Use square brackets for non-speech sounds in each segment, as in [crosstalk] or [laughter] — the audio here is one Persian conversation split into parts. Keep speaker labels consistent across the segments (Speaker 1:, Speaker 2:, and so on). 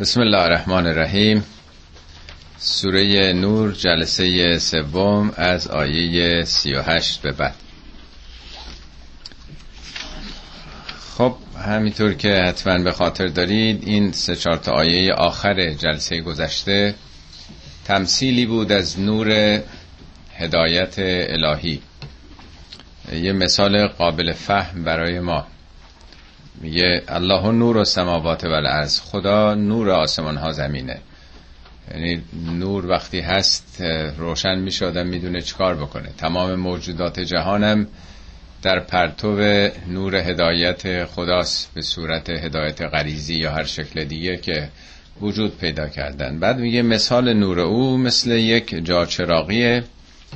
Speaker 1: بسم الله الرحمن الرحیم. سوره نور جلسه سوم از آیه 38 به بعد. خب همینطور که حتما به خاطر دارید این سه چهار تا آیه آخر جلسه گذشته تمثیلی بود از نور هدایت الهی. یه مثال قابل فهم برای ما. میگه الله نور و سماوات و الارض. خدا نور آسمان ها زمینه. یعنی نور وقتی هست روشن میشه آدم می‌دونه چیکار بکنه. تمام موجودات جهانم در پرتو نور هدایت خداست به صورت هدایت غریزی یا هر شکل دیگه که وجود پیدا کردن. بعد میگه مثال نور او مثل یک جا چراغیه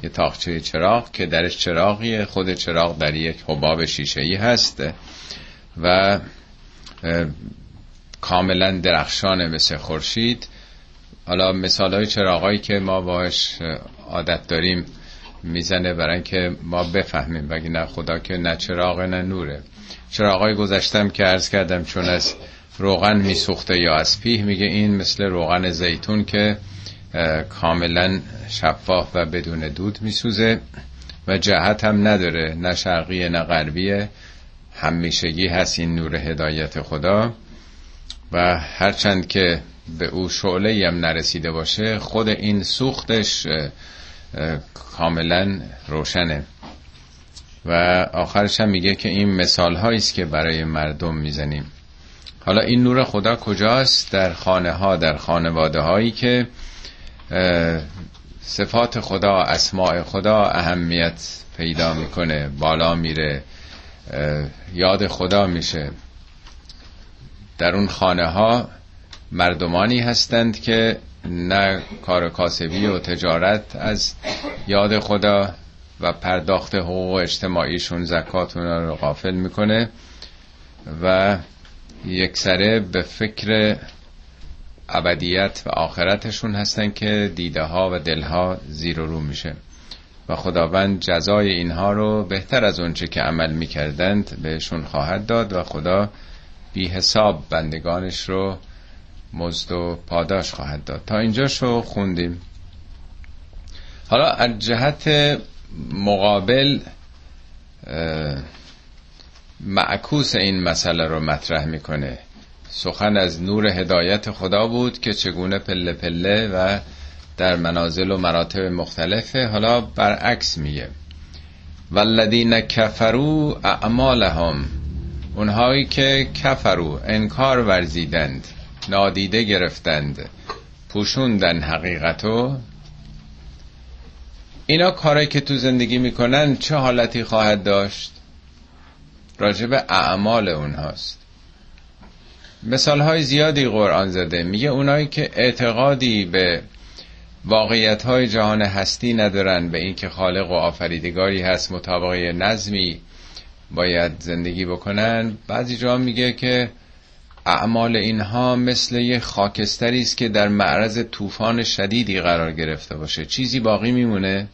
Speaker 1: یه تاخچه چراغ که درش چراغیه خود چراغ در یک حباب شیشه ای هست. و کاملا درخشانه مثل خورشید. حالا مثال های چراغایی که ما باش عادت داریم می‌زنه برای که ما بفهمیم بگی نه خدا که نه چراغ نه نوره. چراغای گذشتم که عرض کردم چون از روغن میسوخته یا از پیه میگه این مثل روغن زیتون که کاملا شفاف و بدون دود میسوزه و جهت هم نداره نه شرقیه نه غربیه. همیشگی هست این نور هدایت خدا و هرچند که به او شعله هم نرسیده باشه خود این سوختش کاملا روشنه. و آخرش هم میگه که این مثال است که برای مردم می‌زنیم. حالا این نور خدا کجاست؟ در خانه ها در خانواده هایی که صفات خدا اسماع خدا اهمیت پیدا می‌کنه بالا میره. یاد خدا میشه. در اون خانه ها مردمانی هستند که نه کار کاسبی و تجارت از یاد خدا و پرداخت حقوق اجتماعیشون زکات اونا رو غافل می‌کنه و یک سره به فکر ابدیت و آخرتشون هستن که دیده ها و دلها زیر و رو میشه. و خداوند جزای اینها رو بهتر از اونچه که عمل می‌کردند بهشون خواهد داد و خدا بی حساب بندگانش رو مزد و پاداش خواهد داد. تا اینجا شو خوندیم. حالا از جهت مقابل معکوس این مسئله رو مطرح می‌کنه. سخن از نور هدایت خدا بود که چگونه پله پله و در منازل و مراتب مختلفه. حالا برعکس میگه. والذین کفرو اعمالهم. اونهایی که کفرو انکار ورزیدند نادیده گرفتند پوشوندن حقیقتو. اینا کارایی که تو زندگی می‌کنن چه حالتی خواهد داشت؟ راجب اعمال اونهاست. مثال های زیادی قرآن زده. میگه اونایی که اعتقادی به واقعیت های جهان هستی ندارن به اینکه خالق و آفریدگاری هست مطابق نظمی باید زندگی بکنن. بعضی جا میگه که اعمال اینها مثل یه خاکستری است که در معرض طوفان شدیدی قرار گرفته باشه. چیزی باقی میمونه؟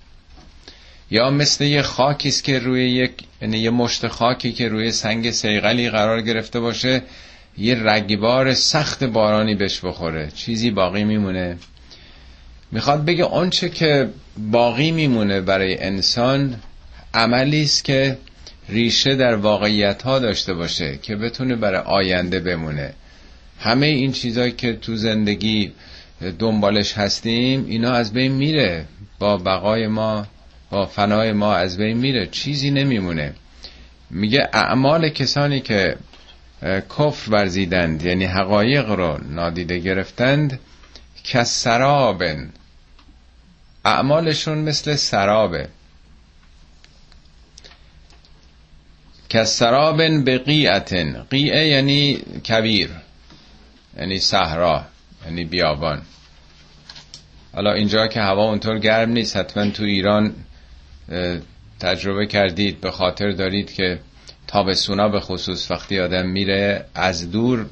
Speaker 1: یا مثل یه خاکی است که روی یک یعنی یه مشت خاکی که روی سنگ سیغلی قرار گرفته باشه یه رگبار سخت بارانی بهش بخوره. چیزی باقی میمونه؟ می‌خواد بگه آنچه که باقی میمونه برای انسان عملی است که ریشه در واقعیت ها داشته باشه که بتونه برای آینده بمونه. همه این چیزایی که تو زندگی دنبالش هستیم اینا از بین میره. با بقای ما با فنای ما از بین میره. چیزی نمیمونه. میگه اعمال کسانی که کفر ورزیدند یعنی حقایق رو نادیده گرفتند که سرابن اعمالشون مثل سرابه. که سرابن به قیعتن قیعه یعنی کبیر یعنی صحرا. یعنی بیابان. حالا اینجا که هوا اونطور گرم نیست حتما تو ایران تجربه کردید به خاطر دارید که تابستونا به خصوص وقتی آدم میره از دور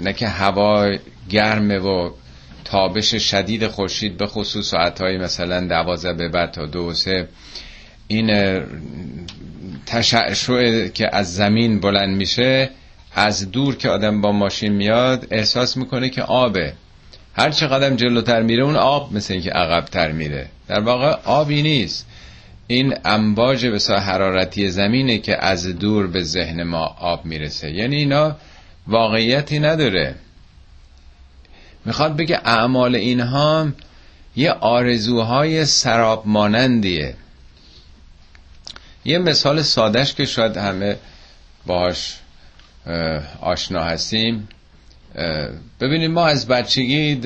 Speaker 1: نه که هوا گرمه و تابش شدید خورشید به خصوص ساعتهای مثلا دوازه به بعد تا دو سه. این تشعشع که از زمین بلند میشه از دور که آدم با ماشین میاد احساس می‌کنه که آبه. هر چه قدم جلوتر میره اون آب مثل اینکه عقبتر میره. در واقع آبی نیست. این امواج بسا حرارتی زمینه که از دور به ذهن ما آب می‌رسه. یعنی اینا واقعیتی نداره. می‌خواد بگه اعمال اینها یه آرزوهای سراب مانندیه. یه مثال سادش که شاید همه باش آشنا هستیم. ببینیم ما از بچگی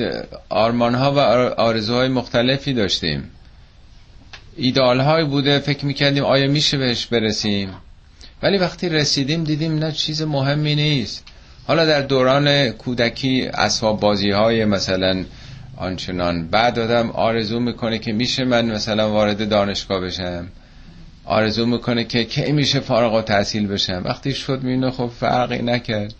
Speaker 1: آرمان ها و آرزوهای مختلفی داشتیم. ایدال های بوده فکر می‌کردیم آیا میشه بهش برسیم؟ ولی وقتی رسیدیم دیدیم نه چیز مهمی نیست. حالا در دوران کودکی اسباب بازی های مثلا آنچنان بعد آدم آرزو می‌کنه که میشه من مثلا وارد دانشگاه بشم. آرزو می‌کنه که کی میشه فارغ و تحصیل بشم. وقتی شد مینه خب فرقی نکرد.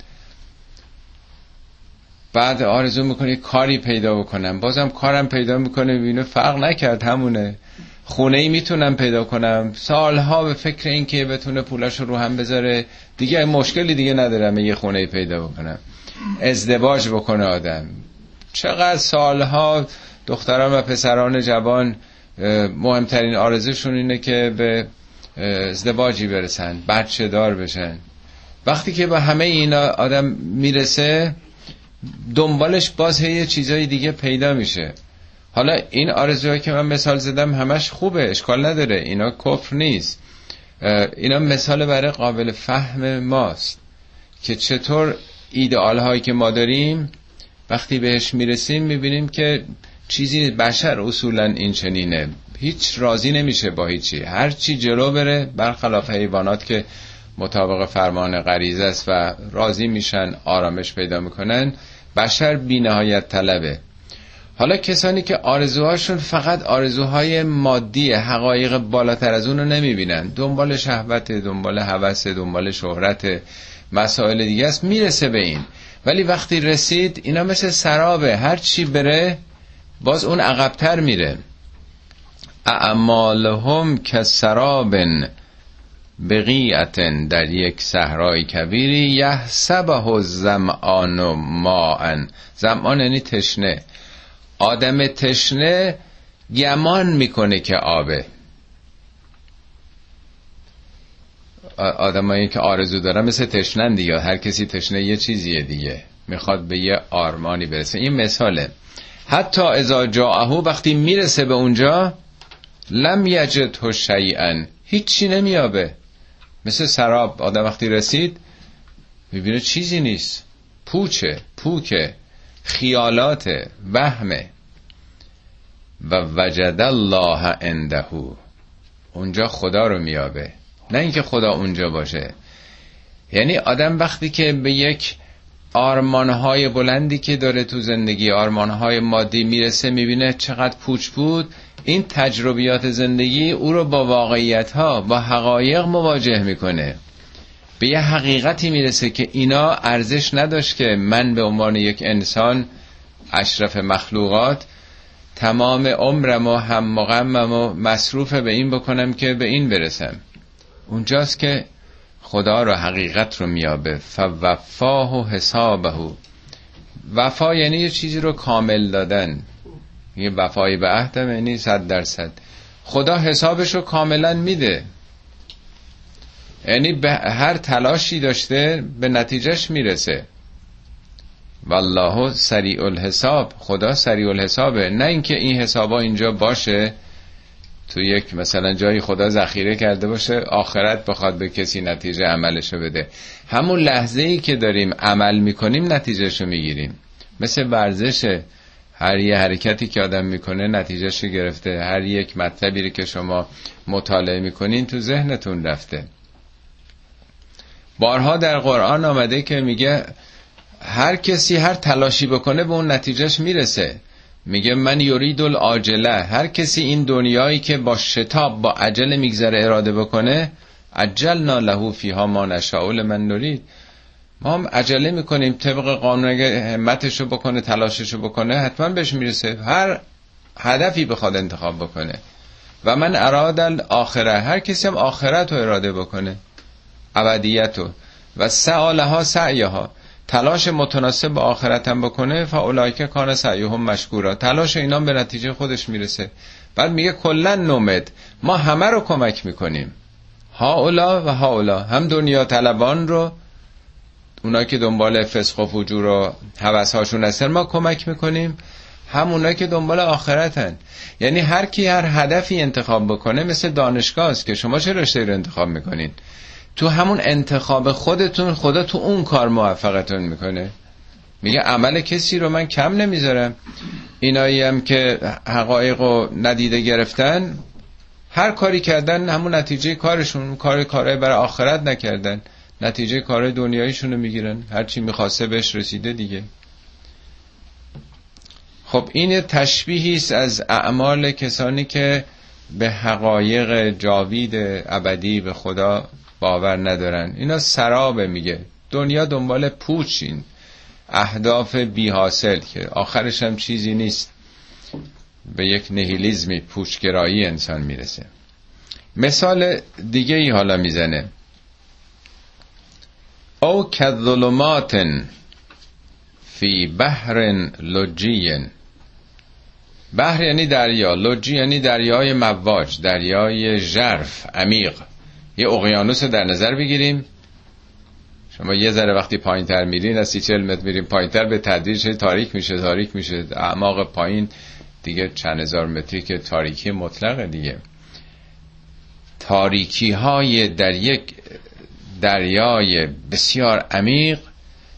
Speaker 1: بعد آرزو می‌کنه کاری پیدا بکنم. بازم کارم پیدا می‌کنه بینه فرق نکرد همونه. خونه ای می‌تونم پیدا کنم. سالها به فکر این که بتونه پولاش رو هم بذاره. دیگه مشکلی دیگه ندارم یه خونه ای پیدا بکنم. ازدواج بکنه آدم. چقدر سالها دختران و پسران جوان مهمترین آرزوشون اینه که به ازدواجی برسن بچه دار بشن. وقتی که به همه اینا آدم می‌رسه دنبالش باز هی چیزای دیگه پیدا میشه. حالا این آرزوهایی که من مثال زدم همش خوبه اشکال نداره اینا کفر نیست. اینا مثال برای قابل فهم ماست که چطور ایدئال هایی که ما داریم وقتی بهش می‌رسیم می‌بینیم که چیزی بشر اصولا این چنینه هیچ راضی نمیشه با هیچی. هر چی جلو بره برخلاف حیوانات که مطابق فرمان غریزه است و راضی میشن آرامش پیدا می‌کنن بشر بینهایت طلبه. حالا کسانی که آرزوهاشون فقط آرزوهای مادی حقایق بالاتر از اون رو نمی‌بینن. دنبال شهوت دنبال هوس دنبال شهرت مسائل دیگه است می‌رسه به این. ولی وقتی رسید اینا مثل سرابه. هر چی بره باز اون عقبتر میره. اعمالهم که سرابن بقیعتن در یک صحرای کبیری یحسبه الزمان و ماءن. زمان یعنی تشنه. آدم تشنه گمان می‌کنه که آبه. آدمایی که آرزو دارن مثل تشنن دیگه. هر کسی تشنه یه چیزیه دیگه. می‌خواد به یه آرمانی برسه. این مثاله. حتی ازا جاهو وقتی می‌رسه به اونجا لم یجد شیئا. هیچی نمیابه مثل سراب. آدم وقتی رسید می‌بینه چیزی نیست. پوچه. پوکه. خیالات وهمه و وجد الله عنده. اونجا خدا رو میابه نه اینکه خدا اونجا باشه. یعنی آدم وقتی که به یک آرمانهای بلندی که داره تو زندگی آرمانهای مادی می‌رسه می‌بینه چقدر پوچ بود این تجربیات زندگی او رو با واقعیت ها با حقایق مواجه می‌کنه. به یه حقیقتی می‌رسه که اینا ارزش نداشت که من به عنوان یک انسان اشرف مخلوقات تمام عمرم و هم مغمم و مصروف به این بکنم که به این برسم. اونجاست که خدا رو حقیقت رو میابه. فوفاه و حسابه. وفا یعنی یه چیزی رو کامل دادن. یه وفای به عهدم یعنی صد درصد. خدا حسابش رو کاملا میده. یعنی به هر تلاشی داشته به نتیجهش می‌رسه. والله سریع الحساب خدا سریع الحسابه نه اینکه این حسابا اینجا باشه تو یک مثلا جایی خدا ذخیره کرده باشه آخرت بخواد به کسی نتیجه عملشو بده. همون لحظه ای که داریم عمل می‌کنیم نتیجهشو می‌گیریم. مثل ورزش هر یه حرکتی که آدم می‌کنه نتیجهشو گرفته. هر یک مطلبی که شما مطالعه می‌کنین تو ذهنتون رفته. بارها در قرآن آمده که میگه هر کسی هر تلاشی بکنه به اون نتیجهش می‌رسه. میگه من یورید العاجله. هر کسی این دنیایی که با شتاب با عجل میگذره اراده بکنه عجلنا له فیها ما نشاء من نرید. ما هم عجله می‌کنیم طبق قانون اگه همتشو بکنه تلاششو بکنه حتما بهش می‌رسه. هر هدفی بخواد انتخاب بکنه. و من اراد آخره هر کسی هم آخرت رو اراده بکنه. ابدیت رو. و سعالها سعیها. تلاش متناسب با آخرتم بکنه فاولایک کان سعیهم مشکورا. تلاش اینا به نتیجه خودش می‌رسه. بعد میگه کلا نومد. ما همه رو کمک می‌کنیم. اولا و اولا هم دنیا طلبان رو اونا که دنبال فسق و فجور و حوث هاشون هستن ما کمک می‌کنیم. هم اونا که دنبال آخرتن. یعنی هر کی هر هدفی انتخاب بکنه مثل دانشگاه است که شما چه رشته رو انتخاب می‌کنین؟ تو همون انتخاب خودتون خدا تو اون کار موفقتون می‌کنه. میگه عمل کسی رو من کم نمی‌ذارم. اینایی هم که حقایق رو ندیده گرفتن هر کاری کردن همون نتیجه کارشون کار کاره برای آخرت نکردن. نتیجه کار دنیاییشون رو می‌گیرن. هرچی می‌خواسته بهش رسیده دیگه. خب این تشبیهی است از اعمال کسانی که به حقایق جاوید ابدی به خدا باور ندارن. اینا سرابه میگه. دنیا دنبال پوچین. اهداف بی حاصل که آخرش هم چیزی نیست. به یک نهیلیزمی پوچگرایی انسان می‌رسه. مثال دیگه ای حالا می‌زنه. او کظلمات فی بحر لجی بحر یعنی دریا. لجی یعنی دریای مواج دریای ژرف عمیق. یه اقیانوس در نظر بگیریم. شما یه ذره وقتی پایین تر میرین از سی چل متر میرین پایین تر به تدریج تاریک میشه تاریک میشه. اعماق پایین دیگه چند هزار متری که تاریکی مطلق دیگه. تاریکی های در یک دریای بسیار عمیق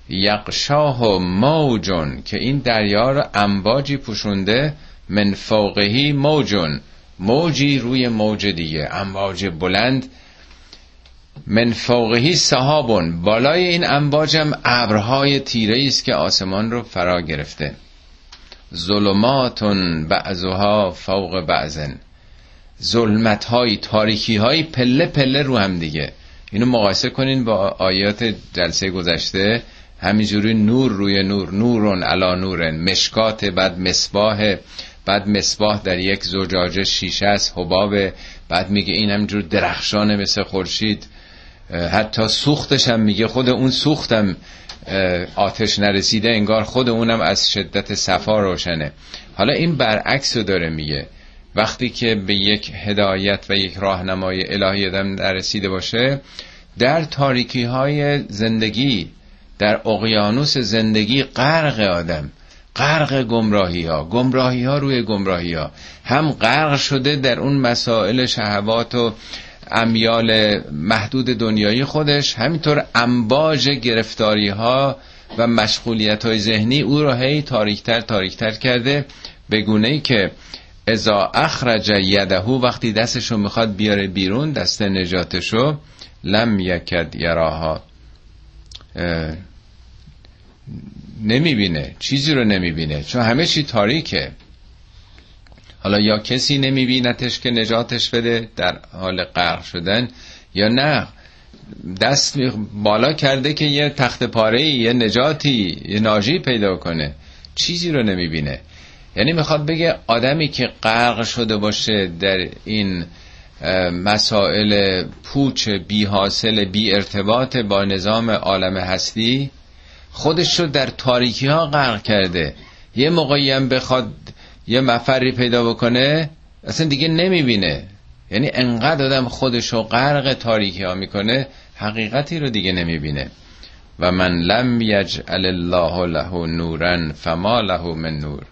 Speaker 1: یقشاه و موجون که این دریا رو انباجی پوشونده من فوقهی موجون. موجی روی موج دیگه. امواج بلند من فوقهی صحابون. بالای این امواجم ابرهای تیره است که آسمان رو فرا گرفته. ظلماتون بعضها فوق بعضن. ظلمت های تاریکی های پله پله رو هم دیگه. اینو مقایسه کنین با آیات جلسه گذشته. همینجوری نور روی نور. نورون علا نورن. مشکات بعد مصباح. بعد مصباح در یک زجاجه شیشه است حباب. بعد میگه این همجور درخشانه مثل خورشید. حتی سوختش هم میگه. خود اون سوختم آتش نرسیده انگار خود اونم از شدت صفا روشنه. حالا این برعکس رو داره میگه. وقتی که به یک هدایت و یک راهنمای الهی آدم نرسیده باشه در تاریکی های زندگی در اقیانوس زندگی غرق آدم غرق گمراهی ها گمراهی ها روی گمراهی ها هم غرق شده در اون مسائل شهوات و امیال محدود دنیایی خودش همینطور انباج گرفتاری ها و مشغولیت های ذهنی او را هی تاریکتر تاریکتر کرده به گونه ای که ازا اخرج یدهو وقتی دستشو می‌خواد بیاره بیرون دست نجاتشو لم یکد یراها. نمی‌بینه چیزی رو نمی‌بینه چون همه چی تاریکه. حالا یا کسی نمیبینتش که نجاتش بده در حال غرق شدن یا نه. دست بالا کرده که یه تخت پاره یه نجاتی یه ناجی پیدا کنه. چیزی رو نمی‌بینه. یعنی می‌خواد بگه آدمی که غرق شده باشه در این مسائل پوچ بی حاصل بی ارتباط با نظام عالم هستی خودش رو در تاریکی ها غرق کرده. یه موقعی هم بخواد یه مفری پیدا بکنه اصلا دیگه نمی‌بینه. یعنی انقدر آدم خودش رو غرق تاریکی ها می‌کنه حقیقتی رو دیگه نمی‌بینه. و من لم یجعل الله له نورا فما له من نور.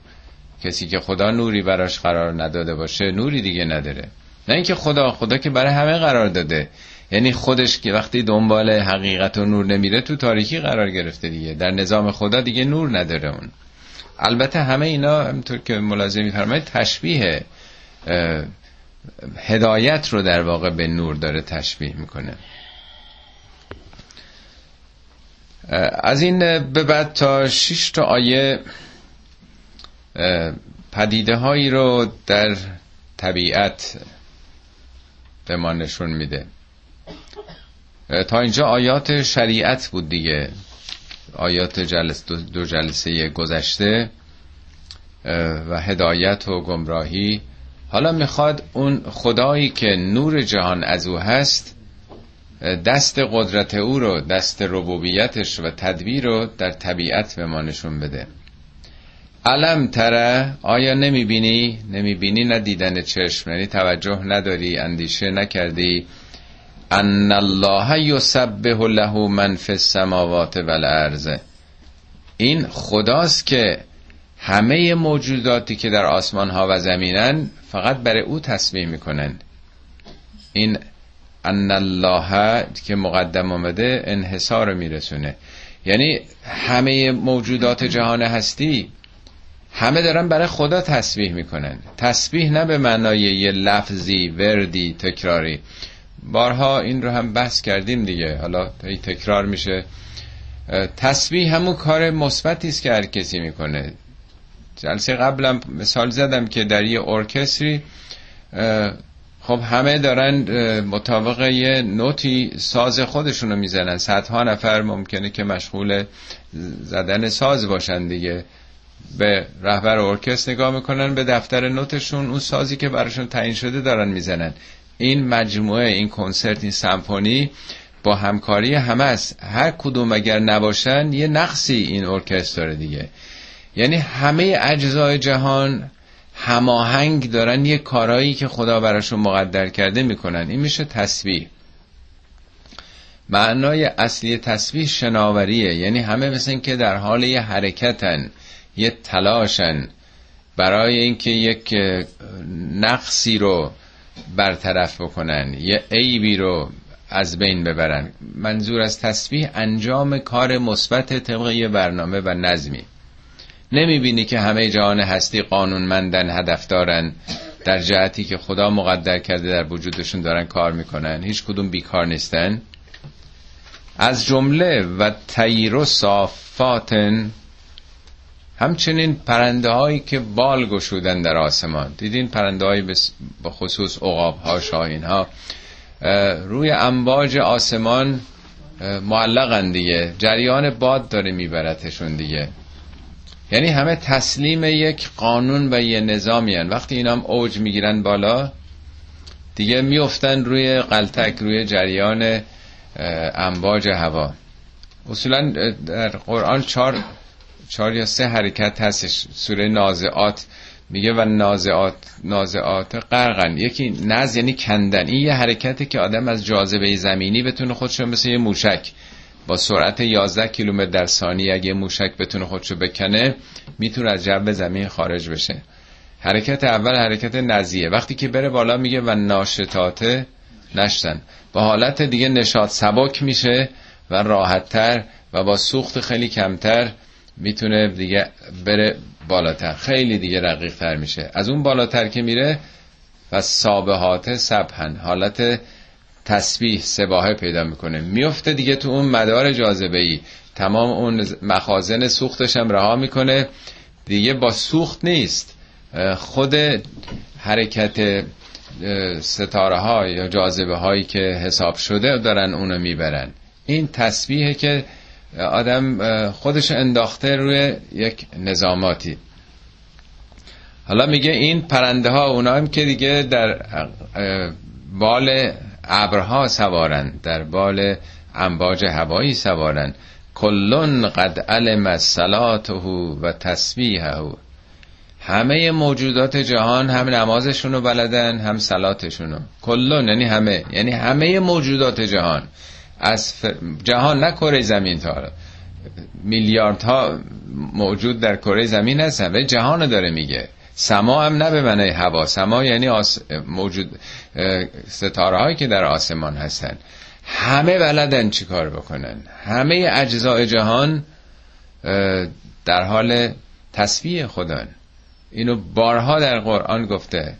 Speaker 1: کسی که خدا نوری براش قرار نداده باشه نوری دیگه نداره. نه اینکه خدا خدا که برای همه قرار داده. یعنی خودش که وقتی دنبال حقیقت و نور نمیره تو تاریکی قرار گرفته دیگه. در نظام خدا دیگه نور نداره اون. البته همه اینا همطور که ملاحظه میفرمایید تشبیه هدایت رو در واقع به نور داره تشبیه می‌کنه. از این به بعد تا شش تا آیه پدیده هایی رو در طبیعت به ما نشون میده. تا اینجا آیات شریعت بود دیگه. آیات جلس دو جلسه گذشته و هدایت و گمراهی. حالا می‌خواد اون خدایی که نور جهان از او هست دست قدرت او رو دست ربوبیتش و تدبیر رو در طبیعت به ما نشون بده. علم تره آیا نمی‌بینی؟ نمی‌بینی نه دیدن چشم یعنی توجه نداری اندیشه نکردی. ان الله یسبح له من فی السماوات والارض این خداست که همه موجوداتی که در آسمان ها و زمینن فقط برای او تسبیح می‌کنن این ان الله که مقدم آمده انحصار میرسونه. یعنی همه موجودات جهان هستی همه دارن برای خدا تسبیح می‌کنن تسبیح نه به معنای یه لفظی وردی تکراری. بارها این رو هم بحث کردیم دیگه. حالا تکرار میشه. تسبیح همون کار مثبتی است که هر کسی می‌کنه. جلسه قبلم مثال زدم که در یه ارکستری خب همه دارن مطابق یه نوتی ساز خودشونو می‌زنن. صدها نفر ممکنه که مشغول زدن ساز باشن دیگه. به رهبر ارکستر نگاه می‌کنن به دفتر نوتشون اون سازی که براشون تعیین شده دارن می‌زنن. این مجموعه این کنسرت این سمفونی با همکاری همه است. هر کدوم اگر نباشن یه نقصی این ارکستر دیگه. یعنی همه اجزای جهان هماهنگ دارن یه کارایی که خدا براشون مقدر کرده می‌کنن. این میشه تسبیح. معنای اصلی تسبیح شناوریه. یعنی همه مثل که در حال یه حرکتن یه تلاشن برای اینکه یک نقصی رو برطرف بکنن. یه عیبی رو از بین ببرن. منظور از تسبیح انجام کار مثبت طبق یه برنامه و نظمی. نمی‌بینی که همه جهان هستی قانونمندن هدف دارن در جهتی که خدا مقدر کرده در وجودشون دارن کار می‌کنن. هیچ کدوم بیکار نیستن. از جمله و تیر و صافاتن همچنین پرنده هایی که بال گشودن در آسمان. دیدین پرنده های به خصوص اقاب ها شاهین ها روی امواج آسمان معلقن دیگه. جریان باد داره میبرتشون دیگه. یعنی همه تسلیم یک قانون و یه نظامی هن. وقتی اینا هم اوج می‌گیرن بالا دیگه میفتن روی قلتک روی جریان امواج هوا. اصولا در قرآن چهار چهار یا سه حرکت هستش. سوره نازعات میگه و نازعات نازعات غرقن. یکی نز یعنی کندن. این یه حرکتی که آدم از جاذبه زمینی بتونه خودشو مثل یه موشک. با سرعت 11 کیلومتر در ثانیه اگه موشک بتونه خودشو بکنه می‌تونه از جو زمین خارج بشه. حرکت اول حرکت نزیه. وقتی که بره بالا میگه و ناشتات نشتن. با حالت دیگه نشاط سبک میشه و راحتتر و با سوخت خیلی کمتر می‌تونه دیگه بره بالاتر. خیلی دیگه رقیق تر میشه. از اون بالاتر که میره و سابهات سبهن حالت تسبیح سباهه پیدا می‌کنه. میفته دیگه تو اون مدار جاذبه ای تمام اون مخازن سوختش هم رها می‌کنه. دیگه با سوخت نیست. خود حرکت ستاره ها یا جاذبه هایی که حساب شده دارن اونو می‌برن. این تسبیحه که آدم خودش انداخته روی یک نظاماتی. حالا میگه این پرنده ها اونا هم که دیگه در بال ابرها سوارن در بال امواج هوایی سوارن. کلون قد علم صلاته و تسبیحه. همه موجودات جهان هم نمازشونو بلدن هم صلاتشونو. کلون یعنی همه یعنی همه موجودات جهان. از جهان نه کره زمین تا میلیاردها موجود در کره زمین هستن و جهان داره میگه. سما هم نه به معنی هوا. سما یعنی آس... موجود ستاره هایی که در آسمان هستن. همه بلدن چی کار بکنن. همه اجزای جهان در حال تصویه خدان اینو بارها در قرآن گفته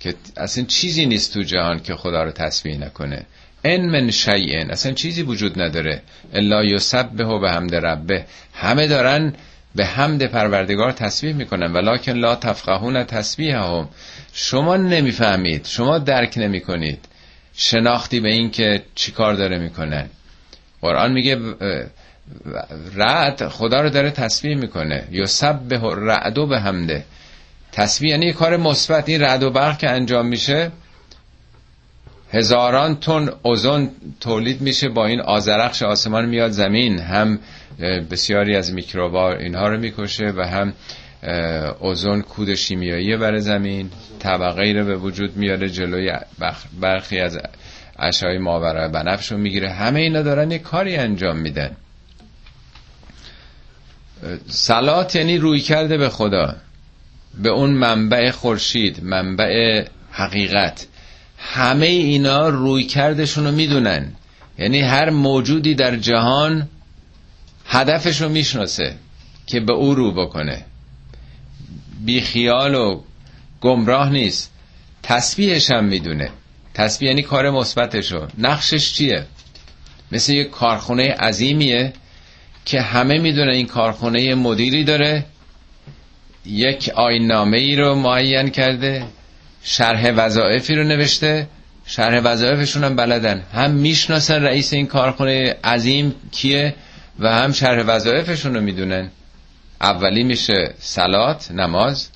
Speaker 1: که اصلا چیزی نیست تو جهان که خدا رو تصویه نکنه. ان من شیئن اصلا چیزی وجود نداره. الا یسبه و به حمد ربه. همه دارن به حمد پروردگار تسبیح می‌کنن. ولکن لا تفقهون تسبیح هم شما نمی‌فهمید. شما درک نمی‌کنید. شناختی به این که چیکار داره می‌کنن قرآن میگه رعد خدا رو داره تسبیح می‌کنه. یسبه رعدو به حمده. تسبیح یعنی کار مثبت. این رعد و برق که انجام میشه هزاران تن اوزون تولید میشه با این آزرخش آسمان میاد زمین. هم بسیاری از میکروبا اینها رو می‌کشه و هم اوزون کود شیمیایی برای زمین. طبقه رو به وجود میاره جلوی برخی از اشعای ماورای بنفش رو می‌گیره. همه اینا دارن یه کاری انجام میدن. سلات یعنی روی کرده به خدا. به اون منبع خورشید منبع حقیقت. همه اینا روی کردشون رو می‌دونن. یعنی هر موجودی در جهان هدفش رو می‌شناسه که به او رو بکنه. بی خیال و گمراه نیست. تسبیحش هم می‌دونه. تسبیح یعنی کار مثبتشو. نقشش چیه؟ مثل یک کارخونه عظیمیه که همه می‌دونه این کارخونه مدیری داره. یک آینامه ای رو معین کرده. شرح وظایفی رو نوشته. شرح وظایفشون هم بلدن. هم می‌شناسن رئیس این کارخونه عظیم کیه و هم شرح وظایفشون رو می‌دونن. اولی میشه سلات نماز.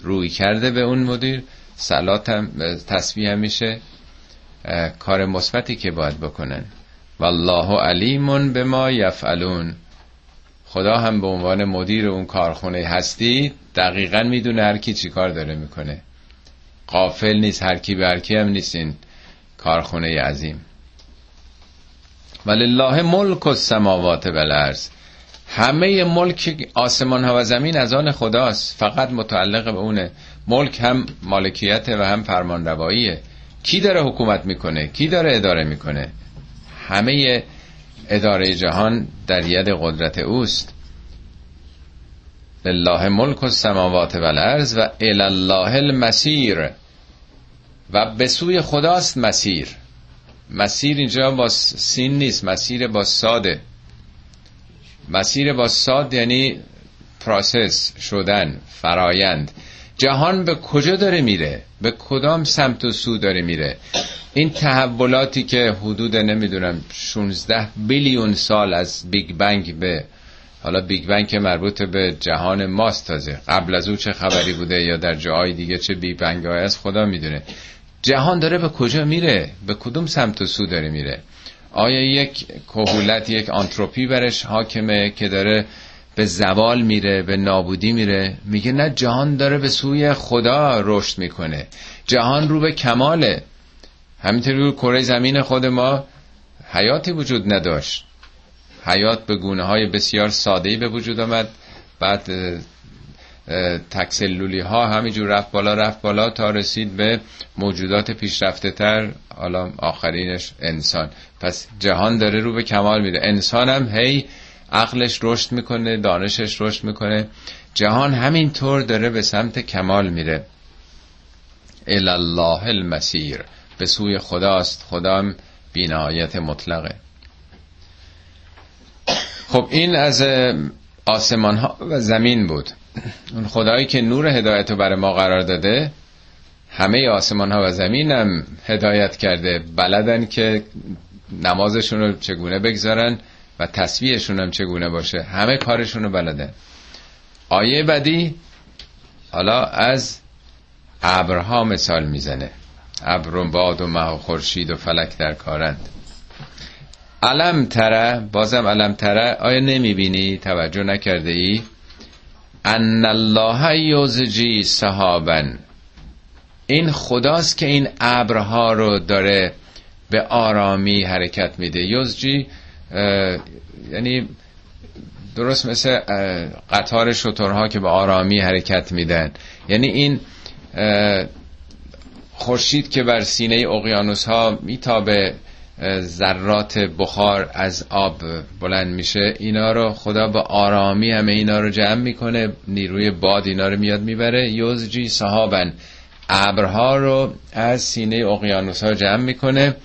Speaker 1: روی کرده به اون مدیر. سلات هم هم میشه. کار مثبتی که باید بکنن. والله علیمون به ما یفعلون. خدا هم به عنوان مدیر اون کارخونه هستی دقیقا می‌دونه هر کی چی کار داره می‌کنه. قافل نیست هر کی به هر کی هم نیست این کارخونه عظیم. ولله ملک السماوات والارض. همه ملک آسمان ها و زمین از آن خداست. فقط متعلق به اونه ملک هم مالکیت و هم فرمانرواییه. کی داره حکومت می‌کنه؟ کی داره اداره می‌کنه؟ همه اداره جهان در ید قدرت اوست. لله ملک السماوات والارض و الله المسیر. و به سوی خداست مسیر. مسیر اینجا با سین نیست مسیر با صاده. مسیر با صاد یعنی process شدن فرایند. جهان به کجا داره میره؟ به کدام سمت و سو داره میره؟ این تحولاتی که حدود نمی‌دونم 16 billion سال از Big Bang به حالا Big Bang که مربوط به جهان ماست تازه. قبل از او چه خبری بوده یا در جای دیگه چه Big Bang از خدا می‌دونه. جهان داره به کجا میره؟ به کدوم سمت و سو داره میره؟ آیا یک کهولت یک آنتروپی برش حاکمه که داره به زوال میره به نابودی میره؟ میگه نه جهان داره به سوی خدا رشد می‌کنه. جهان رو به کماله. همینطور رو کره زمین خود ما حیاتی وجود نداشت. حیات به گونه های بسیار سادهی به وجود آمد. بعد تکسلولی ها همینجور رفت بالا رفت بالا تا رسید به موجودات پیشرفته تر حالا آخرینش انسان. پس جهان داره رو به کمال میره. انسان هم هی عقلش رشد می‌کنه دانشش رشد می‌کنه. جهان همینطور داره به سمت کمال میره. الله المسیر. به سوی خداست. خدا هم بینایت مطلقه. خب این از آسمان ها و زمین بود. اون خدایی که نور هدایت رو برای ما قرار داده همه آسمان ها و زمین هم هدایت کرده. بلدن که نمازشون رو چگونه بگذارن و تصویهشون هم چگونه باشه. همه کارشون رو بلدن. آیه بعدی حالا از ابرها مثال می‌زنه. ابر و باد و مه و خورشید و فلک در کارند. علم تره بازم علم تره آیا نمی‌بینی؟ توجه نکرده ای ان الله یوزجی صحابن. این خداست که این ابرها رو داره به آرامی حرکت میده. یوزجی یعنی درست مثل قطار شترها که به آرامی حرکت میدن. یعنی این خورشید که بر سینه اقیانوس ها میتابه ذرات بخار از آب بلند میشه اینا رو خدا با آرامی همه اینا رو جمع می‌کنه نیروی باد اینا رو میاد می‌بره. یوزجی صحابن ابرها رو از سینه اقیانوس ها جمع می‌کنه.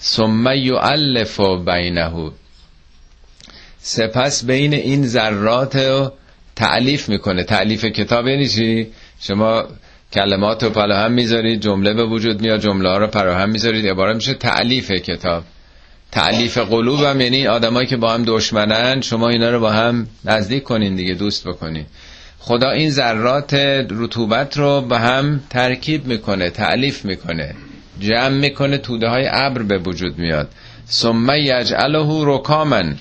Speaker 1: ثم یعلف بینه. سپس بین این ذرات رو تعلیف می‌کنه. تعلیف کتاب یعنی شما کلمات رو پراهم می‌ذارید جمله به وجود میاد جمله ها رو پراهم می‌ذارید. عباره میشه تعلیف کتاب. تعلیف قلوب هم یعنی آدمایی که با هم دشمنن شما اینا رو با هم نزدیک کنین دیگه دوست بکنین. خدا این ذرات رطوبت رو به هم ترکیب می‌کنه تعلیف می‌کنه. جمع می‌کنه توده های ابر به وجود میاد. ثم یجعله رکامن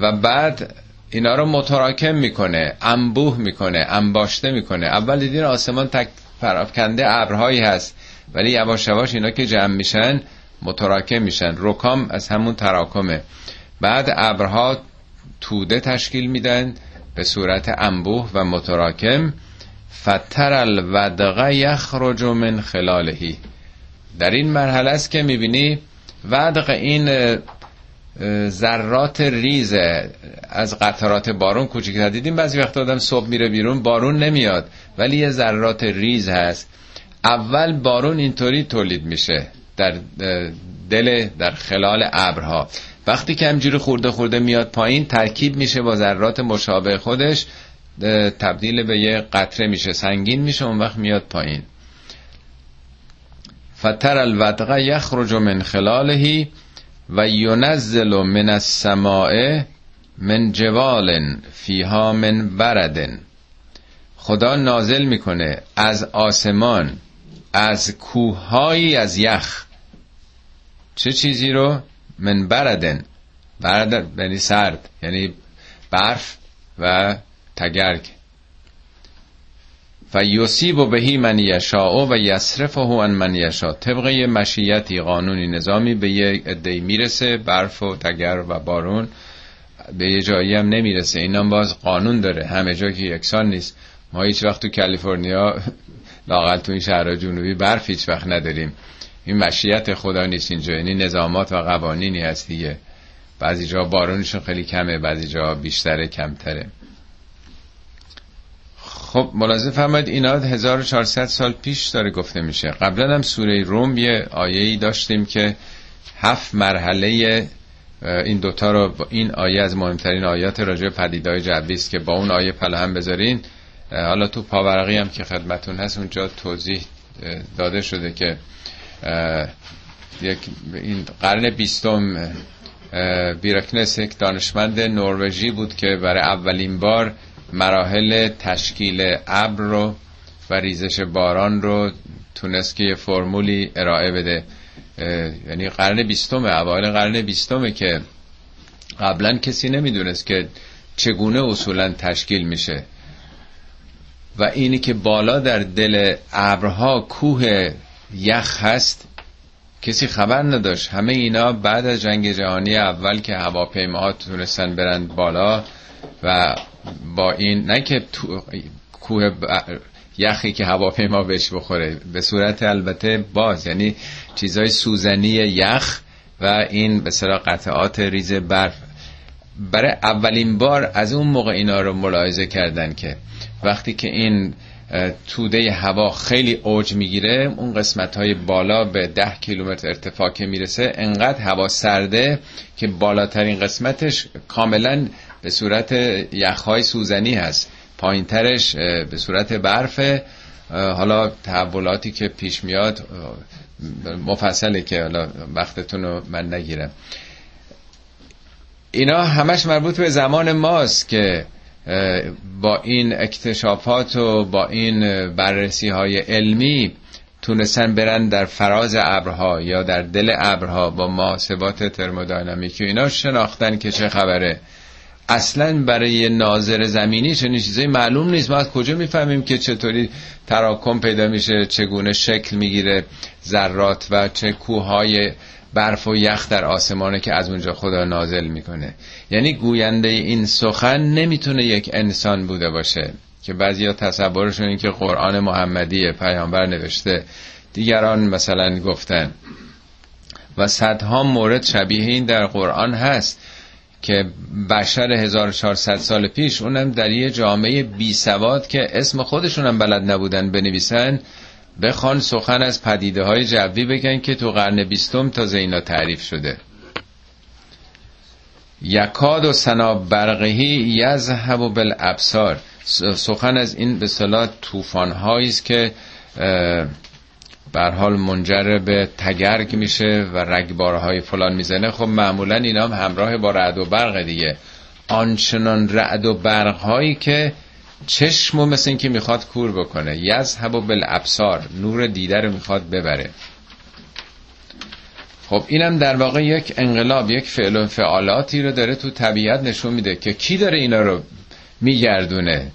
Speaker 1: و بعد اینا رو متراکم می‌کنه انبوه می‌کنه انباشته می‌کنه. اول دیدین آسمان تک پرافکنده ابرهایی هست. ولی یواش یواش اینا که جمع میشن متراکم میشن. رکام از همون تراکمه. بعد ابرها توده تشکیل میدن به صورت انبوه و متراکم. فتر الودغ یخرج من خلالهی در این مرحله است که می‌بینی ودق این ذرات ریز از قطرات بارون کوچیک‌تر دیدیم بعضی وقت آدم صبح میره بیرون بارون نمیاد. ولی یه ذرات ریز هست. اول بارون اینطوری تولید میشه در دل در خلال ابرها. وقتی که همجوری خورده خورده میاد پایین ترکیب میشه با ذرات مشابه خودش تبدیل به یه قطره میشه سنگین میشه اون وقت میاد پایین. فتر الودقه یخرج من خلالهی و ینزل من السماء من جوال فیها من بردن خدا نازل می‌کنه از آسمان از کوههایی از یخ. چه چیزی رو؟ من بردن برد یعنی سرد یعنی برف و تگرگ. و بهی من یشاء و یصرفه عن من یشاء. طبق یه مشیتی قانونی نظامی به یه عده‌ای می‌رسه برف و تگر و بارون. به یه جایی هم نمی‌رسه. اینم باز قانون داره. همه جا که یکسان نیست. ما هیچ وقت تو کالیفرنیا [laughs] لاقل تو این شهرها جنوبی برف هیچ وقت نداریم. این مشیت خدا نیست اینجا یعنی نظامات و قوانینی هست دیگه. بعضی جا بارونشون خیلی کمه بعضی جا بیشتره کمتره. خب ملاحظه فرمایید اینا 1400 سال پیش داره گفته میشه. قبلا هم سوره روم یه آیه ای داشتیم که هفت مرحله این دوتا رو این آیه از مهمترین آیات راجع پدیدهای جوی است که با اون آیه هم بذارین. حالا تو پاورقی هم که خدمتون هست اونجا توضیح داده شده که یک این قرن بیستم بیرکنس یک دانشمند نروژی بود که برای اولین بار مراحل تشکیل ابر رو و ریزش باران رو تونست که یه فرمولی ارائه بده. یعنی قرن بیستمه اوایل قرن بیستمه که قبلا کسی نمی‌دونست که چگونه اصولا تشکیل میشه. و اینی که بالا در دل ابرها کوه یخ هست کسی خبر نداشت. همه اینا بعد از جنگ جهانی اول که هواپیماها تونستن برند بالا و با این نه که تو کوه یخی که هواپیما بهش بخوره به صورت البته باز یعنی چیزای سوزنی یخ و این به قطعات ریز برف. برای اولین بار از اون موقع اینا رو ملاحظه کردن که وقتی که این توده هوا خیلی اوج می‌گیره اون قسمت های بالا به ده کیلومتر ارتفاع که می‌رسه انقدر هوا سرده که بالاترین قسمتش کاملا به صورت یخهای سوزنی هست. پایینترش به صورت برف. حالا تحولاتی که پیش میاد مفصله که حالا وقتتون رو من نگیرم. اینا همش مربوط به زمان ماست که با این اکتشافات و با این بررسی های علمی تونستن برن در فراز ابرها یا در دل ابرها با محاسبات ترمودینامیکی اینا شناختن که چه خبره. اصلا برای ناظر زمینی چنین چیزایی معلوم نیست. ما از کجا می‌فهمیم که چطوری تراکم پیدا میشه چگونه شکل می‌گیره ذرات و چه کوههای برف و یخ در آسمانه که از اونجا خدا نازل می‌کنه. یعنی گوینده این سخن نمی‌تونه یک انسان بوده باشه که بعضی ها تصورشون این که قرآن محمدی پیامبر نوشته. دیگران مثلا گفتن. و صدها مورد شبیه این در قرآن هست که بشر 1400 سال پیش اونم در یه جامعه بی سواد که اسم خودشونم بلد نبودن بنویسن بخوان سخن از پدیده های جوی بگن که تو قرن بیستم تا اینا تعریف شده. یکاد و سنا برقهی یذهب و بالابصار سخن از این به صلاح طوفان است که بر حال منجر به تگرگ میشه و رگبارهای فلان می‌زنه. خب معمولا اینا هم همراه با رعد و برق دیگه. آنچنان رعد و برق هایی که چشمو مثل این که می‌خواد کور بکنه. یذهب بالابصار نور دیده رو می‌خواد ببره. خب اینم در واقع یک انقلاب یک فعل و فعالاتی رو داره تو طبیعت نشون میده که کی داره اینا رو میگردونه.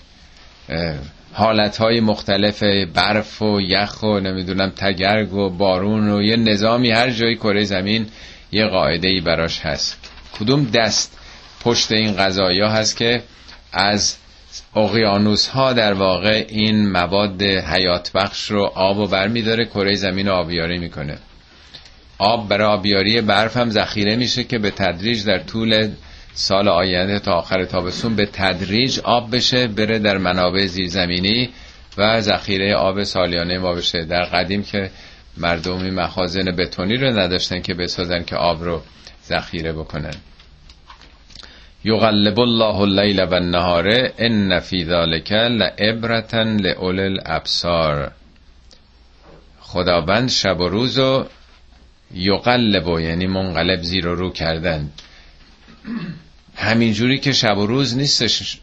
Speaker 1: حالتهای مختلف برف و یخ و نمی‌دونم تگرگ و بارون و یه نظامی هر جای کره زمین یه قاعده ای براش هست. کدوم دست پشت این قضایا هست که از اقیانوس ها در واقع این مواد حیات بخش رو آب و بر میداره کره زمین رو آبیاری می‌کنه. آب برای آبیاری برف هم ذخیره میشه که به تدریج در طول سال آینده تا آخر تابستون به تدریج آب بشه بره در منابع زیرزمینی و ذخیره آب سالیانه ما بشه. در قدیم که مردمی مخازن بتونی رو نداشتن که بسازن که آب رو ذخیره بکنن. یغلب الله اللیل و النهار ان فی ذلک لعبرتا لاولی الابصار. خداوند شب و روز رو یقلب یعنی منقلب زیر و رو کردن. همینجوری که شب و روز نیستش.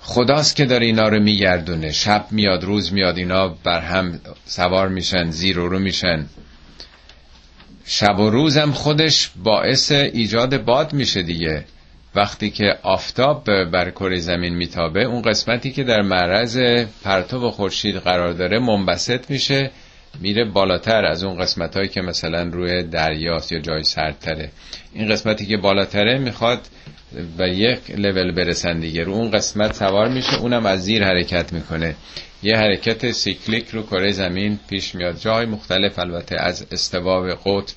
Speaker 1: خداست که داره اینا رو میگردونه. شب میاد روز میاد اینا بر هم سوار میشن زیر و رو میشن. شب و روزم خودش باعث ایجاد باد میشه دیگه. وقتی که آفتاب بر کره زمین میتابه اون قسمتی که در معرض پرتو خورشید قرار داره منبسط میشه میره بالاتر از اون قسمت هایی که مثلا روی دریاست یا جای سردتره. این قسمتی که بالاتره می‌خواد به یک لول برسن دیگه. رو اون قسمت سوار میشه اونم از زیر حرکت می‌کنه. یه حرکت سیکلیک رو کره زمین پیش میاد. جای مختلف البته از استوا به قطب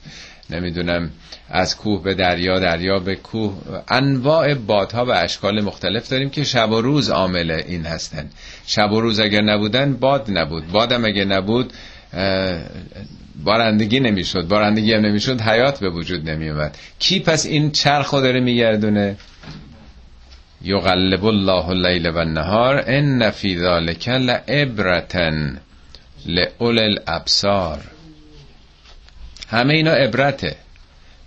Speaker 1: نمی‌دونم از کوه به دریا دریا به کوه. انواع بادها و اشکال مختلف داریم که شب و روز عامل این هستن شب و روز اگر نبودن باد نبود. بادم اگر نبود بارندگی نمی‌شد. بارندگی هم نمی‌شد حیات به وجود نمیومد کی پس این چرخ داره میگردونه؟ یغلب الله اللیل و النهار ان فی ذلک لعبرتا لاول الابصار همه اینا عبرته.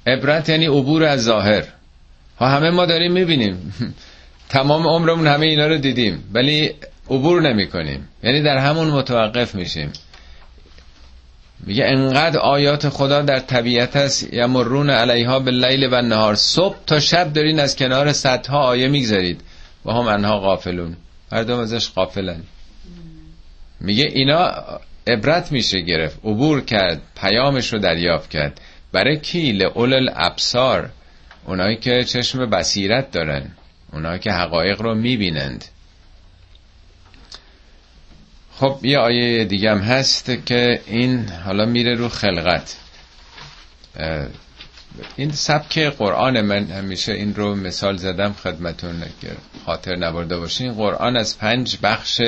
Speaker 1: عبرت یعنی عبور از ظاهر. ها همه ما داریم می‌بینیم. [laughs] تمام عمرمون همه اینا رو دیدیم ولی عبور نمی کنیم یعنی در همون متوقف میشیم. میگه انقدر آیات خدا در طبیعت هست یمرون علیها به لیل و نهار صبح تا شب دارین از کنار صدها آیه می‌گذارید و هم انها غافلون. مردم ازش غافلن. میگه اینا عبرت میشه گرفت. عبور کرد پیامش رو دریافت کرد. برای کی؟ لعول الابصار اونایی که چشم بصیرت دارن. اونایی که حقایق رو می‌بینند. خب یه آیه دیگه هم هست که این حالا میره رو خلقت. این سبک قرآن من همیشه این رو مثال زدم خدمتون خاطر نبرده باشین. قرآن از پنج بخش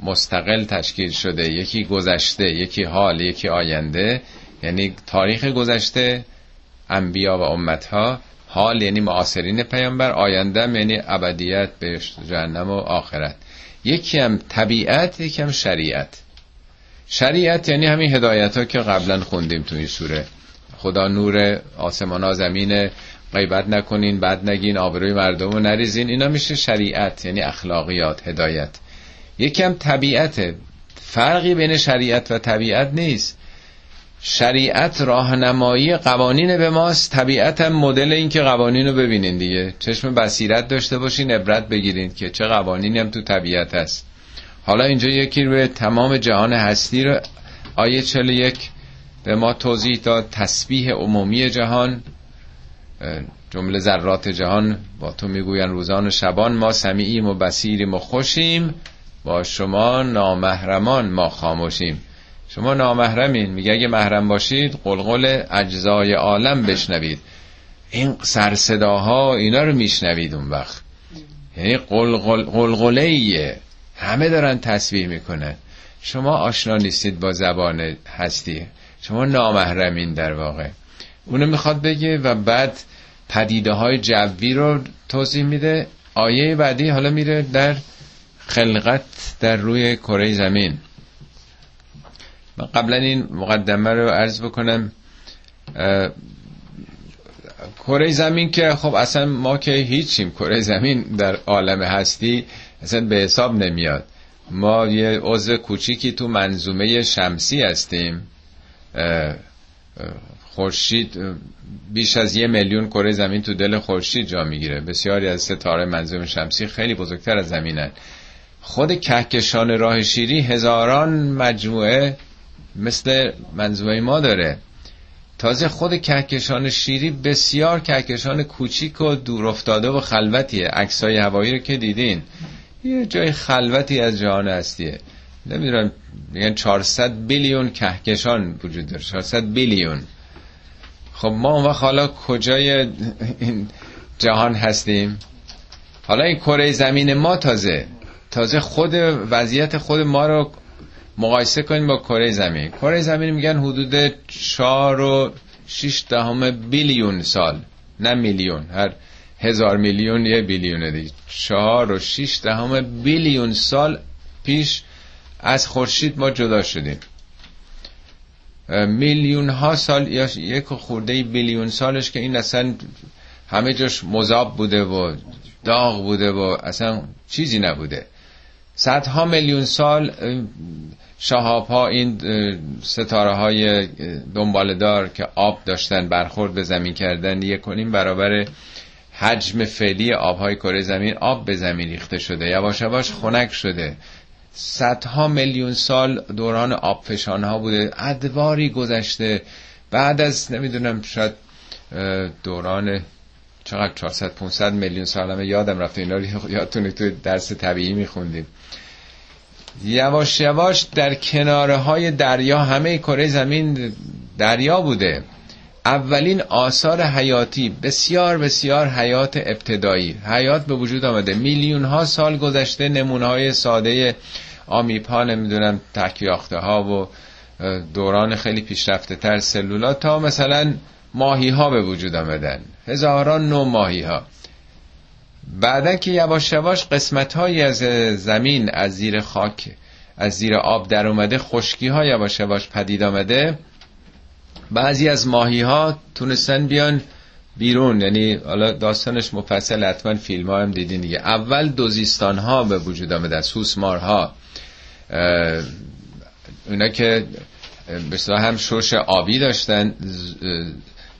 Speaker 1: مستقل تشکیل شده یکی گذشته یکی حال یکی آینده. یعنی تاریخ گذشته انبیا و امتها. حال یعنی معاصرین پیامبر آینده یعنی ابدیت به جهنم و آخرت. یکی هم طبیعت یکی هم شریعت. شریعت یعنی همین هدایت ها که قبلا خوندیم تو این سوره. خدا نور آسمان ها زمین غیبت نکنین بد نگین آبروی مردم رو نریزین. اینا میشه شریعت یعنی اخلاقیات هدایت. یکی هم طبیعته. فرقی بین شریعت و طبیعت نیست. شریعت راهنمایی قوانین به ماست. طبیعت هم مدل این که قوانین رو ببینین دیگه. چشم بصیرت داشته باشین عبرت بگیرین که چه قوانینی هم تو طبیعت هست. حالا اینجا یکی رو تمام جهان هستی رو آیه 41 به ما توضیح داد. تسبیح عمومی جهان جمله ذرات جهان با تو می‌گوین روزان و شبان ما سمیعیم و بسیریم و خوشیم. با شما نامهرمان ما خاموشیم. شما نامحرمین. میگه اگه محرم باشید قلقل اجزای عالم بشنوید. این سرصداها اینا رو میشنوید اون وقت. یعنی قلقل قلقله همه دارن تصویر می‌کنن. شما آشنا نیستید با زبان هستی. شما نامحرمین در واقع. اونو می‌خواد بگه و بعد پدیده های جوی رو توضیح میده. آیه بعدی حالا میره در خلقت در روی کره زمین. من قبلا این مقدمه رو عرض بکنم کره زمین که خب اصلا ما که هیچیم کره زمین در عالم هستی اصلا به حساب نمیاد. ما یه عضو کوچیکی تو منظومه شمسی هستیم. خورشید بیش از یه میلیون کره زمین تو دل خورشید جا می‌گیره. بسیاری از ستاره منظوم شمسی خیلی بزرگتر از زمینن. خود کهکشان راه شیری هزاران مجموعه مثل منظومه ما داره. تازه خود کهکشان شیری بسیار کهکشان کوچیک و دور افتاده و خلوتیه. عکسای هوایی رو که دیدین. یه جای خلوتی از جهان هستیه. نمی‌دونم میگن 400 بیلیون کهکشان وجود داره. 400 بیلیون. خب ما اون وقت حالا کجای این جهان هستیم؟ حالا این کره زمین ما تازه. تازه خود وضعیت خود ما رو مقایسه کنیم با کره زمین. کره زمین میگن حدود 4 و 6 دهم بیلیون سال نه میلیون هر هزار میلیون یه بیلیون دیگه. 4 و 6 دهم بیلیون سال پیش از خورشید ما جدا شدیم. میلیون ها سال یا یک خورده بیلیون سالش که این اصلا همه جاش مذاب بوده و داغ بوده و اصلا چیزی نبوده. صدها میلیون سال شهاب ها این ستاره های دنبالدار که آب داشتن برخورد به زمین کردن یک کنیم برابر حجم فعلی آب های کره زمین آب به زمین ریخته شده. یواش یواش خنک شده. صدها میلیون سال دوران آبفشان ها بوده. ادواری گذشته. بعد از نمی‌دونم شاید دوران چقدر 400 500 میلیون سال همه یادم رفته اینا رو یادتونه تو درس طبیعی میخوندیم. یواش یواش در کناره های دریا همه کره زمین دریا بوده. اولین آثار حیاتی بسیار بسیار حیات ابتدایی. حیات به وجود آمده. میلیون ها سال گذشته نمونه های ساده آمیپا نمی‌دونم تکیاخته ها و دوران خیلی پیشرفته تر سلولات تا مثلا ماهی ها به وجود آمدن. هزاران نو ماهی ها بعدا که یواش یواش قسمت های از زمین از زیر خاک از زیر آب در اومده خشکی ها یواش یواش پدید آمده. بعضی از ماهی ها تونستن بیان بیرون. یعنی حالا داستانش مفصل حتما فیلم ها هم دیدین دیگه. اول دوزیستان ها به وجود آمده سوسمار ها اونا که به هم شوش آبی داشتن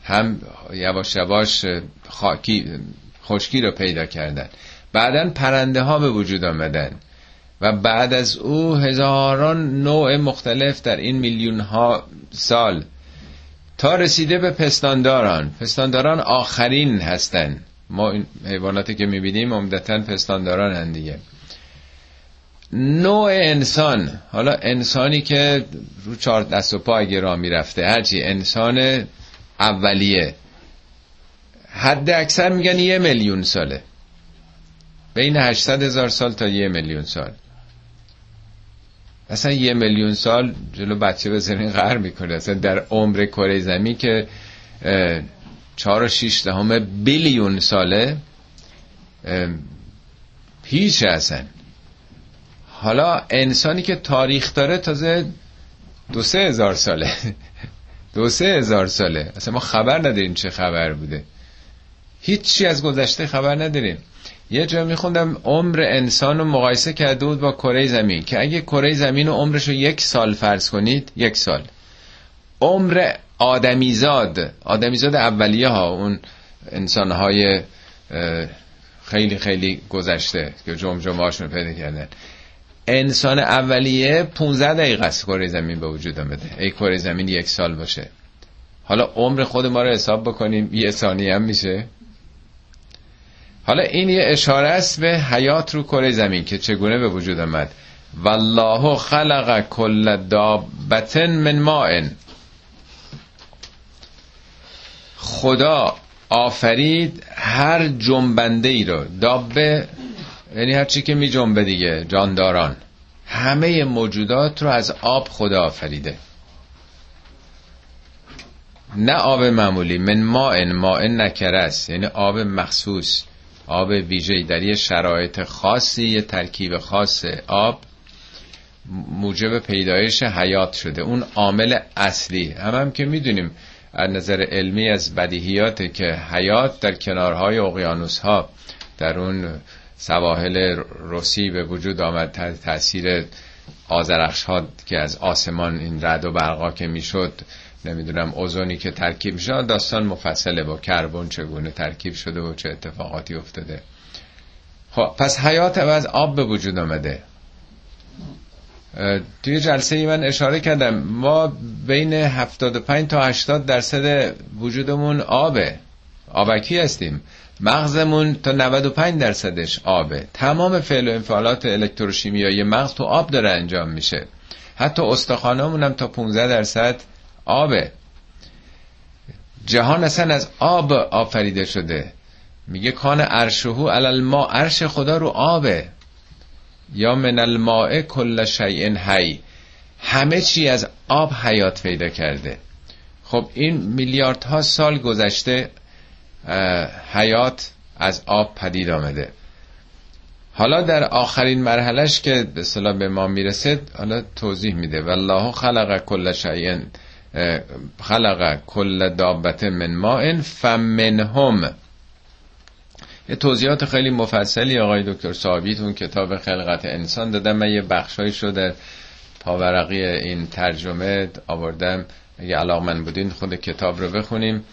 Speaker 1: هم یواش یواش خاکی خشکی رو پیدا کردن. بعدا پرنده ها به وجود آمدن. و بعد از او هزاران نوع مختلف در این میلیون ها سال. تا رسیده به پستانداران. پستانداران آخرین هستن. ما این حیواناتی که می‌بینیم عمدتا پستانداران هن دیگه. نوع انسان. حالا انسانی که رو چهار دست و پا اگه را هرچی انسان اولیه. حد اکثر میگن یه میلیون ساله. بین 800 هزار سال تا یه میلیون سال. اصلا یه میلیون سال جلو بچه بزنین غر می‌کنه. اصلا در عمر کره زمین که چهار و شیش بیلیون ساله هیچ اصلا. حالا انسانی که تاریخ داره تازه دو سه هزار ساله. دو سه هزار ساله. اصلا ما خبر نداریم چه خبر بوده. هیچی از گذشته خبر نداریم. یه جا میخوندم عمر انسان رو مقایسه کرده بود با کره زمین که اگه کره زمین و عمرش رو یک سال فرض کنید یک سال. عمر آدمیزاد آدمیزاد اولیه ها اون انسان های خیلی خیلی گذشته که جمجمه هاشون پیدا کردن. انسان اولیه 15 دقیقه است کره زمین به وجود آمده. ای کره زمین یک سال باشه. حالا عمر خود ما رو حساب بکنیم یه ثانیه هم میشه. حالا این یه اشاره است به حیات رو کره زمین که چگونه به وجود آمد. والله خلق کل دابتن من ماء. خدا آفرید هر جنبنده ای رو دابه یعنی هر چی که می جنبه دیگه جانداران. همه موجودات رو از آب خدا آفریده. نه آب معمولی من ماء ماء نکره است یعنی آب مخصوص آب ویژه‌ای در یه شرایط خاصی یه ترکیب خاص آب موجب پیدایش حیات شده. اون عامل اصلی. هم هم که می‌دونیم از نظر علمی از بدیهیات که حیات در کنارهای اقیانوس ها در اون سواحل روسی به وجود آمد تاثیر آزرخش ها که از آسمان این رد و برقا که می‌شد نمی‌دونم اوزونی که ترکیب شده داستان مفصله با کربن چگونه ترکیب شده و چه اتفاقاتی افتاده. خب پس حیات از آب به وجود آمده. توی جلسه ای من اشاره کردم ما بین 75 تا 80 درصد وجودمون آبه. آبکی هستیم. مغزمون تا 95 درصدش آبه. تمام فعل و انفعالات الکتروشیمیایی مغز تو آب داره انجام میشه. حتی استخوانامون هم تا 15 درصد آبه. جهان اصلا از آب آفریده شده. میگه کان عرشهو علل ما عرش خدا رو آبه. یا من الماء کل شیء حی. همه چی از آب حیات پیدا کرده. خب این میلیاردها سال گذشته حیات از آب پدید آمده. حالا در آخرین مرحلش که به صلاح به ما می‌رسه حالا توضیح میده. والله خلق کل شیء خلق کل دابت من ماء فمنهم. یه توضیحات خیلی مفصلی آقای دکتر اون کتاب خلقت انسان دادم من یه بخشایی شده پاورقی این ترجمه آوردم. اگه علاقمند بودین خود کتاب رو بخونیم.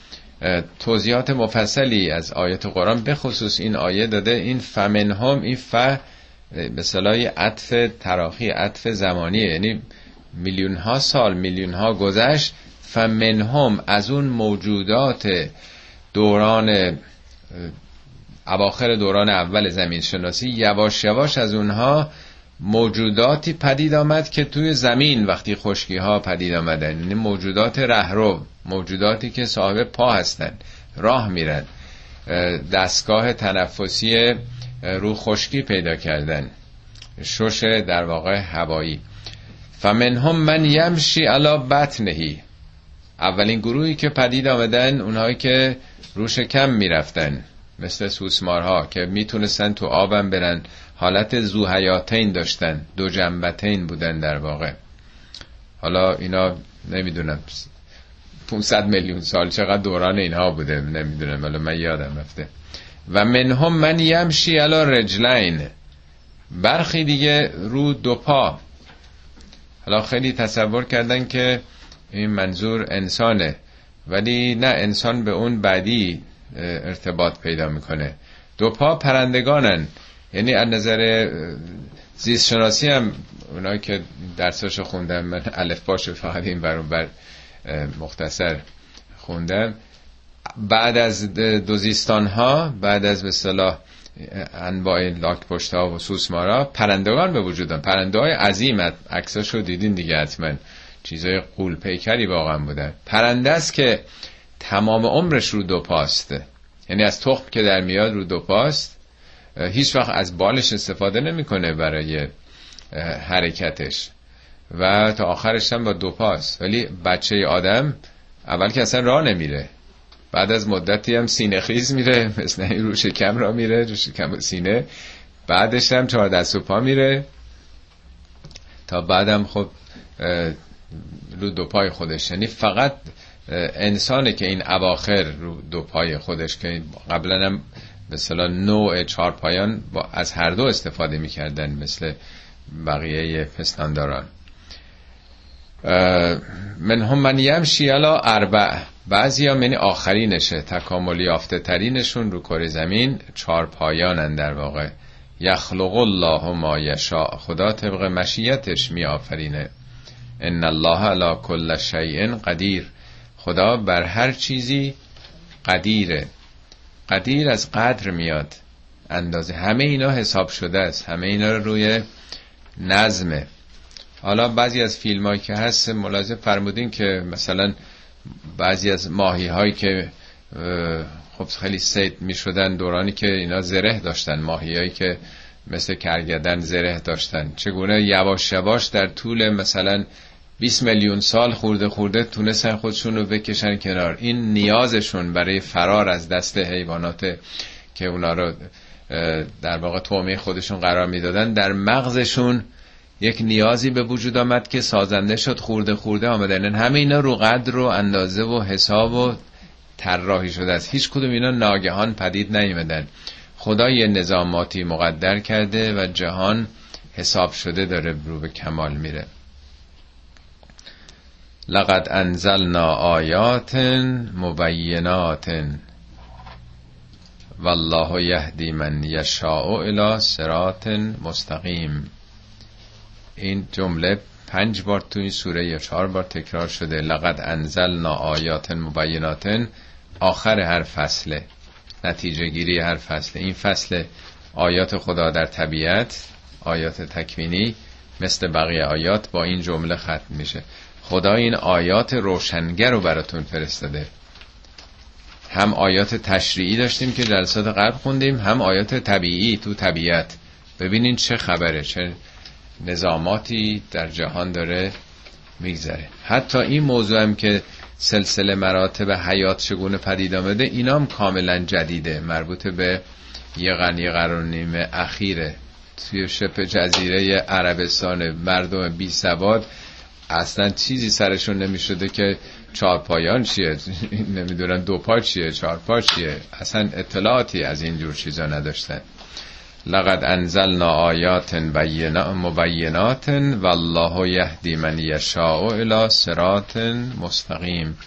Speaker 1: توضیحات مفصلی از آیت قرآن به خصوص این آیه داده این فمنهم این ف به صلاح عطف تراخی عطف زمانیه. یعنی میلیون ها سال میلیون ها گذشت فمنهم از اون موجودات دوران اواخر دوران اول زمین شناسی یواش یواش از اونها موجوداتی پدید آمد که توی زمین وقتی خشکی ها پدید آمدن. یعنی موجودات رهرو موجوداتی که صاحب پا هستن راه میرن. دستگاه تنفسی رو خشکی پیدا کردن. شش در واقع هوایی. فمنهم من یمشی علا بطنهی اولین گروهی که پدید آمدن اونهایی که رو شکم می‌رفتن مثل سوسمارها که می‌تونستن تو آبم برن. حالت زوحیاتین داشتن دو جنبتین بودن در واقع. حالا اینا نمی‌دونم 500 میلیون سال چقدر دوران اینها بوده نمی‌دونم ولی من یادم رفته. و منهم من یمشی علا رجلین. برخی دیگه رو دو پا. حالا خیلی تصور کردن که این منظور انسانه ولی نه انسان به اون بعدی ارتباط پیدا می‌کنه. دو پا پرندگانن. یعنی از نظر زیست شناسی هم اونایی که درساشو خوندم من الف باش فقط این بر بر مختصر خوندم. بعد از دوزیستان ها بعد از به صلاح انواع لاک پشت ها و سوسمارا پرندگان به وجودن پرنده های عظیم عکساشو دیدین دیگه حتما. چیزای قول پیکری واقعا بودن. پرنده است که تمام عمرش رو دو پاست یعنی از تخم که در میاد رو دو پاست. هیچ وقت از بالش استفاده نمی‌کنه برای حرکتش. و تا آخرش هم با دو پاست ولی بچه آدم اول که اصلا راه نمیره. بعد از مدتی هم سینه خیز میره مثل این رو شکم را میره رو شکم و سینه. بعدش هم چهار دست و پا میره. تا بعدم خب رو دو پای خودش. یعنی فقط انسانه که این اواخر رو دو پای خودش که قبلا هم مثلا نوع چهار پایان با از هر دو استفاده می‌کردن مثل بقیه پستانداران. من هم من یمشی علا اربع. بعضی ها منی آخرینشه. تکاملی یافته ترینشون رو کره زمین چهار پایانن در واقع. یخلق الله ما یشا خدا طبق مشیتش می آفرینه ان الله علا کل شیء قدیر. خدا بر هر چیزی قدیره. قدیر از قدر میاد. اندازه. همه اینا حساب شده است. همه اینا رو روی نظمه حالا بعضی از فیلم هایی که هست ملاحظه فرمودین که مثلا بعضی از ماهی هایی که خب خیلی سید می شدن دورانی که اینا زره داشتن. ماهی هایی که مثل کرگدن زره داشتن. چگونه یواش یواش در طول مثلا 20 میلیون سال خورده خورده تونستن خودشون رو بکشن کنار. این نیازشون برای فرار از دست حیوانات که اونا رو در واقع تومه خودشون قرار می‌دادن در مغزشون یک نیازی به وجود آمد که سازنده شد خورده خورده آمدن. همه اینا رو قدر و اندازه و حساب و طراحی شده است. هیچ کدوم اینا ناگهان پدید نیومدن. خدا یه نظاماتی مقدر کرده و جهان حساب شده داره رو به کمال میره. لقد انزلنا آیات مبینات والله یهدی من یشاء الى صراط مستقیم. این جمله پنج بار تو این سوره یا چهار بار تکرار شده. لقد انزلنا آیات مبینات. آخر هر فصله. نتیجه گیری هر فصله. این فصل آیات خدا در طبیعت آیات تکوینی مثل بقیه آیات با این جمله ختم میشه. خدا این آیات روشنگر رو براتون فرستاده. هم آیات تشریعی داشتیم که جلسات قبل خوندیم هم آیات طبیعی تو طبیعت. ببینین چه خبره چه نظاماتی در جهان داره میگذره. حتی این موضوع هم که سلسله مراتب حیات چگونه پدید آمده اینام کاملا جدیده مربوط به یه غنی قرار نیمه اخیره. توی شبه جزیره عربستان مردم بی سواد اصلا چیزی سرشون نمی‌شده که چهار پایان چیه؟ [laughs] نمی‌دونن دو پا چیه چهار پا چیه؟ اصلا اطلاعاتی از این جور چیزا نداشتن. لقد انزلنا آیات مبینات والله یهدی من یشاء الى صراط مستقیم.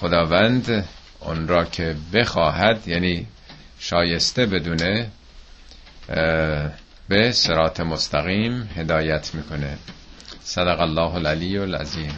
Speaker 1: خداوند اون را که بخواهد یعنی شایسته بدونه به صراط مستقیم هدایت می‌کنه. صدق الله العلی العظیم.